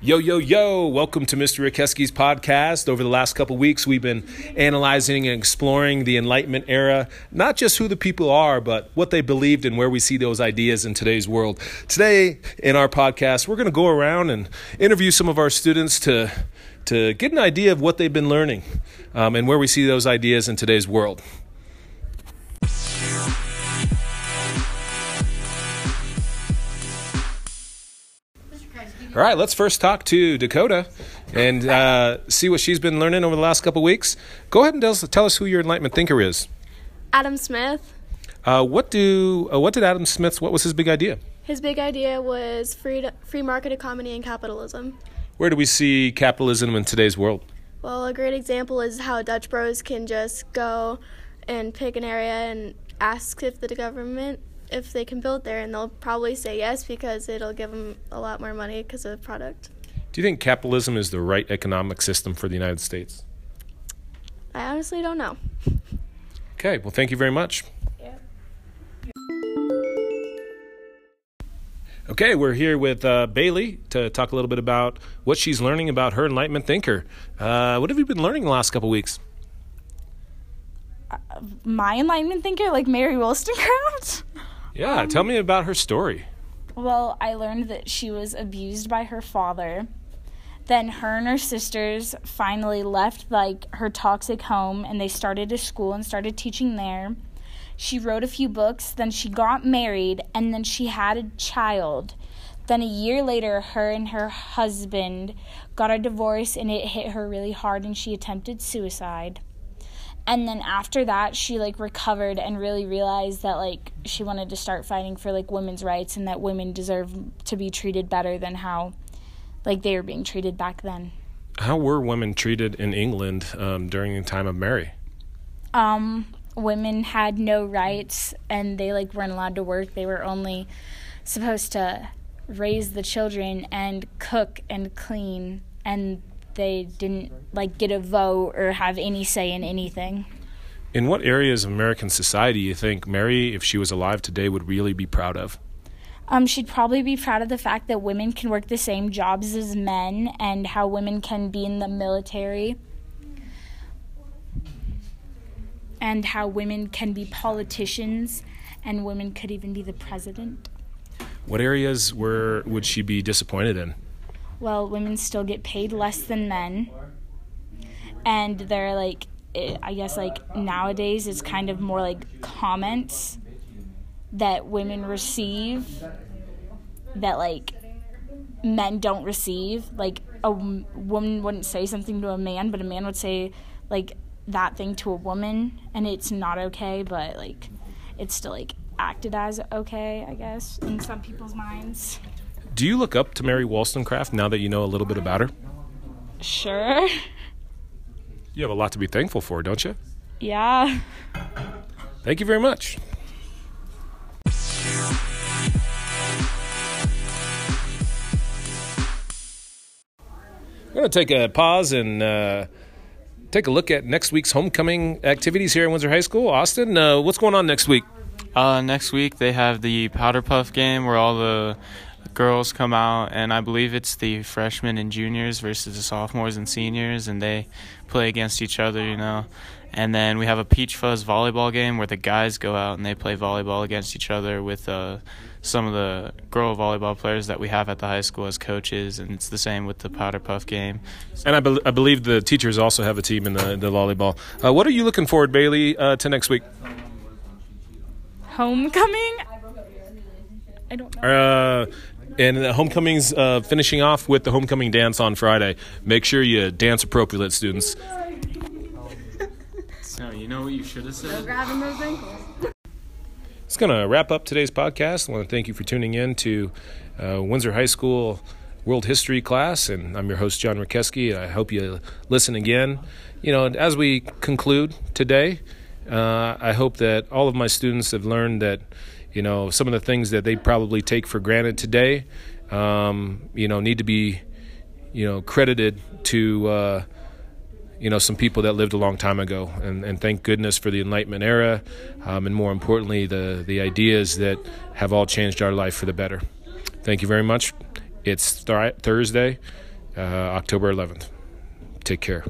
Yo, yo, yo, welcome to Mr. Rikeski's podcast. Over the last couple weeks, we've been analyzing and exploring the Enlightenment era, not just who the people are, but what they believed and where we see those ideas in today's world. Today, in our podcast, we're going to go around and interview some of our students to, to get an idea of what they've been learning um, and where we see those ideas in today's world. All right, let's first talk to Dakota and uh, see what she's been learning over the last couple weeks. Go ahead and tell us, tell us who your Enlightenment thinker is. Adam Smith. Uh, what do uh, what did Adam Smith's what was his big idea? His big idea was free free market economy and capitalism. Where do we see capitalism in today's world? Well, a great example is how Dutch Bros can just go and pick an area and ask if the government if they can build there, and they'll probably say yes because it'll give them a lot more money because of the product. Do you think capitalism is the right economic system for the United States? I honestly don't know. Okay, well, thank you very much. Okay, we're here with uh, Bailey to talk a little bit about what she's learning about her Enlightenment thinker. Uh, what have you been learning the last couple weeks? Uh, my Enlightenment thinker, like Mary Wollstonecraft? Yeah, um, tell me about her story. Well, I learned that she was abused by her father. Then her and her sisters finally left like her toxic home and they started a school and started teaching there. She wrote a few books, then she got married and then she had a child. Then a year later, her and her husband got a divorce and it hit her really hard and she attempted suicide and then after that she like recovered and really realized that like she wanted to start fighting for like women's rights and that women deserve to be treated better than how like they were being treated back then. How were women treated in england um, during the time of mary? Um women had no rights and they like weren't allowed to work. They were only supposed to raise the children and cook and clean and they didn't like get a vote or have any say in anything. In what areas of American society do you think Mary, if she was alive today, would really be proud of? Um, she'd probably be proud of the fact that women can work the same jobs as men and how women can be in the military and how women can be politicians and women could even be the president. What areas were would she be disappointed in? Well, women still get paid less than men. And they're like, it, I guess, like nowadays, it's kind of more like comments that women receive that, like, men don't receive. Like, a woman wouldn't say something to a man, but a man would say, like, that thing to a woman, and it's not okay, but, like, it's still, like, acted as okay, I guess, in some people's minds. Do you look up to Mary Wollstonecraft now that you know a little bit about her? Sure. You have a lot to be thankful for, don't you? Yeah. Thank you very much. We're going to take a pause and uh, take a look at next week's homecoming activities here at Windsor High School. Austin, uh, what's going on next week? Uh, next week they have the Powder Puff game where all the girls come out, and I believe it's the freshmen and juniors versus the sophomores and seniors, and they play against each other, you know. And then we have a Peach Fuzz volleyball game where the guys go out and they play volleyball against each other with uh, some of the girl volleyball players that we have at the high school as coaches, and it's the same with the Powder Puff game. And I, be- I believe the teachers also have a team in the, the volleyball. Uh, what are you looking forward, Bailey, uh, to next week? Homecoming? I don't know. Uh, and the homecoming's uh, finishing off with the homecoming dance on Friday. Make sure you dance appropriate, students. So you know what you should have said. grabbing those ankles. It's going to wrap up today's podcast. I want to thank you for tuning in to uh, Windsor High School World History class, and I'm your host John Rikeski. I hope you listen again. You know, as we conclude today, uh, I hope that all of my students have learned that you know some of the things that they probably take for granted today um, you know need to be you know credited to uh, you know some people that lived a long time ago and, and thank goodness for the enlightenment era um, and more importantly the the ideas that have all changed our life for the better thank you very much it's th- thursday uh, October 11th. Take care.